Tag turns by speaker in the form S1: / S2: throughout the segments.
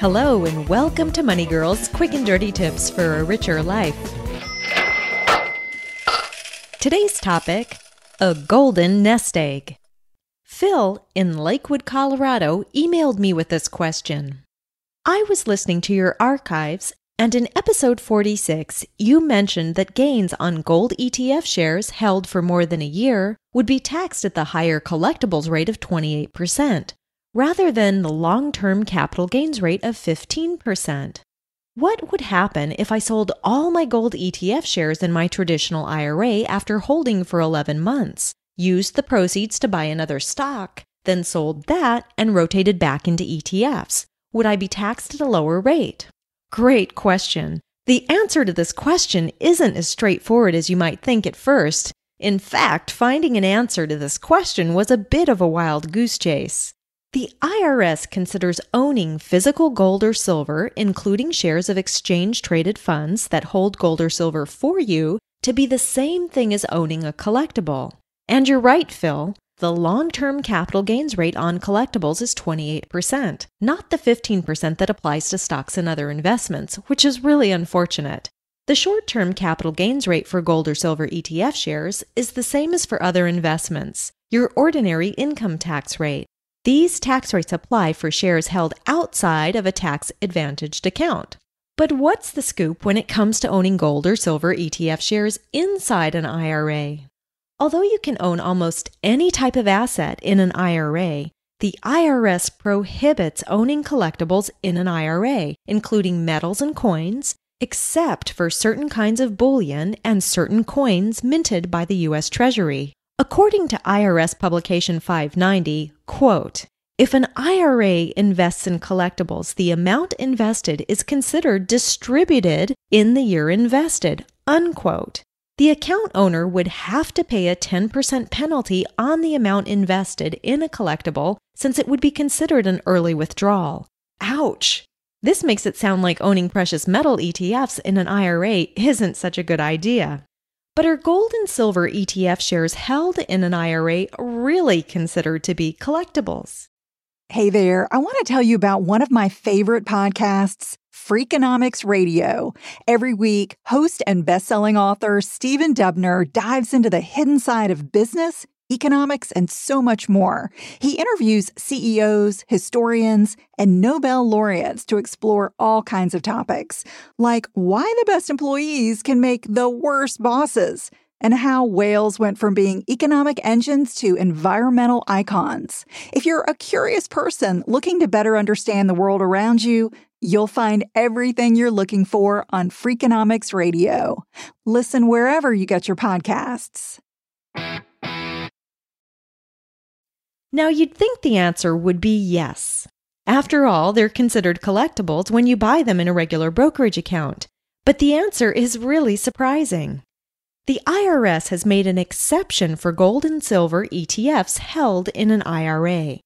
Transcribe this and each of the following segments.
S1: Hello, and welcome to Money Girls Quick and Dirty Tips for a Richer Life. Today's topic a golden nest egg. Phil in Lakewood, Colorado emailed me with this question. I was listening to your archives, and in episode 46, you mentioned that gains on gold ETF shares held for more than a year would be taxed at the higher collectibles rate of 28% rather than the long term capital gains rate of 15%. What would happen if I sold all my gold ETF shares in my traditional IRA after holding for 11 months, used the proceeds to buy another stock, then sold that and rotated back into ETFs? Would I be taxed at a lower rate? Great question. The answer to this question isn't as straightforward as you might think at first. In fact, finding an answer to this question was a bit of a wild goose chase. The IRS considers owning physical gold or silver, including shares of exchange traded funds that hold gold or silver for you, to be the same thing as owning a collectible. And you're right, Phil. The long term capital gains rate on collectibles is 28%, not the 15% that applies to stocks and other investments, which is really unfortunate. The short term capital gains rate for gold or silver ETF shares is the same as for other investments, your ordinary income tax rate. These tax rates apply for shares held outside of a tax advantaged account. But what's the scoop when it comes to owning gold or silver ETF shares inside an IRA? Although you can own almost any type of asset in an IRA, the IRS prohibits owning collectibles in an IRA, including metals and coins, except for certain kinds of bullion and certain coins minted by the U.S. Treasury. According to IRS Publication 590, quote, if an IRA invests in collectibles, the amount invested is considered distributed in the year invested, unquote. The account owner would have to pay a 10% penalty on the amount invested in a collectible since it would be considered an early withdrawal. Ouch! This makes it sound like owning precious metal ETFs in an IRA isn't such a good idea. But are gold and silver ETF shares held in an IRA really considered to be collectibles?
S2: Hey there, I want to tell you about one of my favorite podcasts, Freakonomics Radio. Every week, host and best-selling author Stephen Dubner dives into the hidden side of business economics, and so much more. He interviews CEOs, historians, and Nobel laureates to explore all kinds of topics, like why the best employees can make the worst bosses. And how whales went from being economic engines to environmental icons. If you're a curious person looking to better understand the world around you, You'll find everything you're looking for on Freakonomics Radio. Listen wherever you get your podcasts.
S1: Now, you'd think the answer would be yes. After all, they're considered collectibles when you buy them in a regular brokerage account. But the answer is really surprising. The IRS has made an exception for gold and silver ETFs held in an IRA.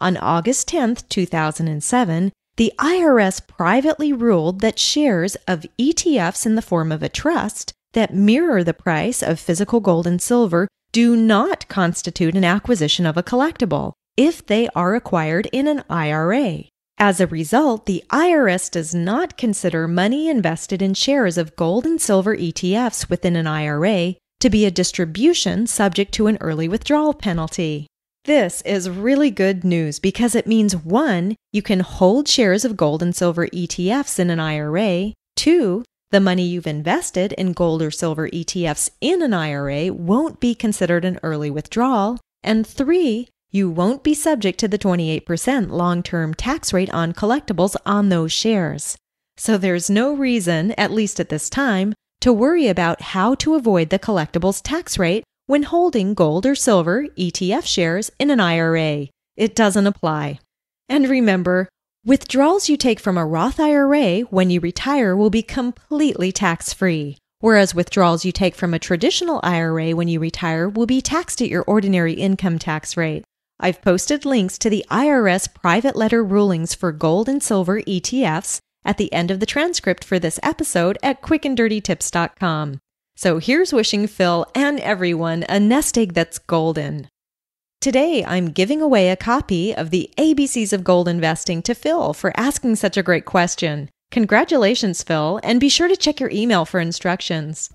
S1: On August 10, 2007, the IRS privately ruled that shares of ETFs in the form of a trust that mirror the price of physical gold and silver do not constitute an acquisition of a collectible if they are acquired in an IRA. As a result, the IRS does not consider money invested in shares of gold and silver ETFs within an IRA to be a distribution subject to an early withdrawal penalty. This is really good news because it means one, you can hold shares of gold and silver ETFs in an IRA, two, the money you've invested in gold or silver ETFs in an IRA won't be considered an early withdrawal. And three, you won't be subject to the 28% long term tax rate on collectibles on those shares. So there's no reason, at least at this time, to worry about how to avoid the collectibles tax rate when holding gold or silver ETF shares in an IRA. It doesn't apply. And remember, withdrawals you take from a Roth IRA when you retire will be completely tax free, whereas withdrawals you take from a traditional IRA when you retire will be taxed at your ordinary income tax rate. I've posted links to the IRS private letter rulings for gold and silver ETFs at the end of the transcript for this episode at quickanddirtytips.com. So here's wishing Phil and everyone a nest egg that's golden. Today, I'm giving away a copy of the ABCs of Gold Investing to Phil for asking such a great question. Congratulations, Phil, and be sure to check your email for instructions.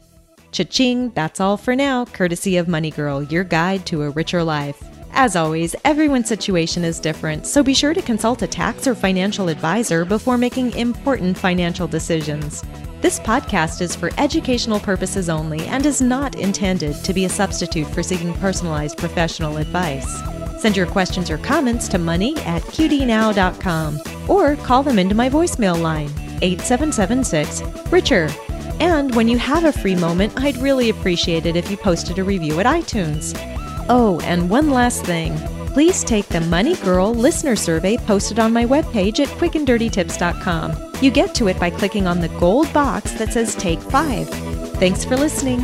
S1: Cha-ching, that's all for now, courtesy of Money Girl, your guide to a richer life. As always, everyone's situation is different, so be sure to consult a tax or financial advisor before making important financial decisions. This podcast is for educational purposes only and is not intended to be a substitute for seeking personalized professional advice. Send your questions or comments to money at qdnow.com or call them into my voicemail line, 8776 Richer. And when you have a free moment, I'd really appreciate it if you posted a review at iTunes. Oh, and one last thing. Please take the Money Girl listener survey posted on my webpage at quickanddirtytips.com. You get to it by clicking on the gold box that says Take 5. Thanks for listening.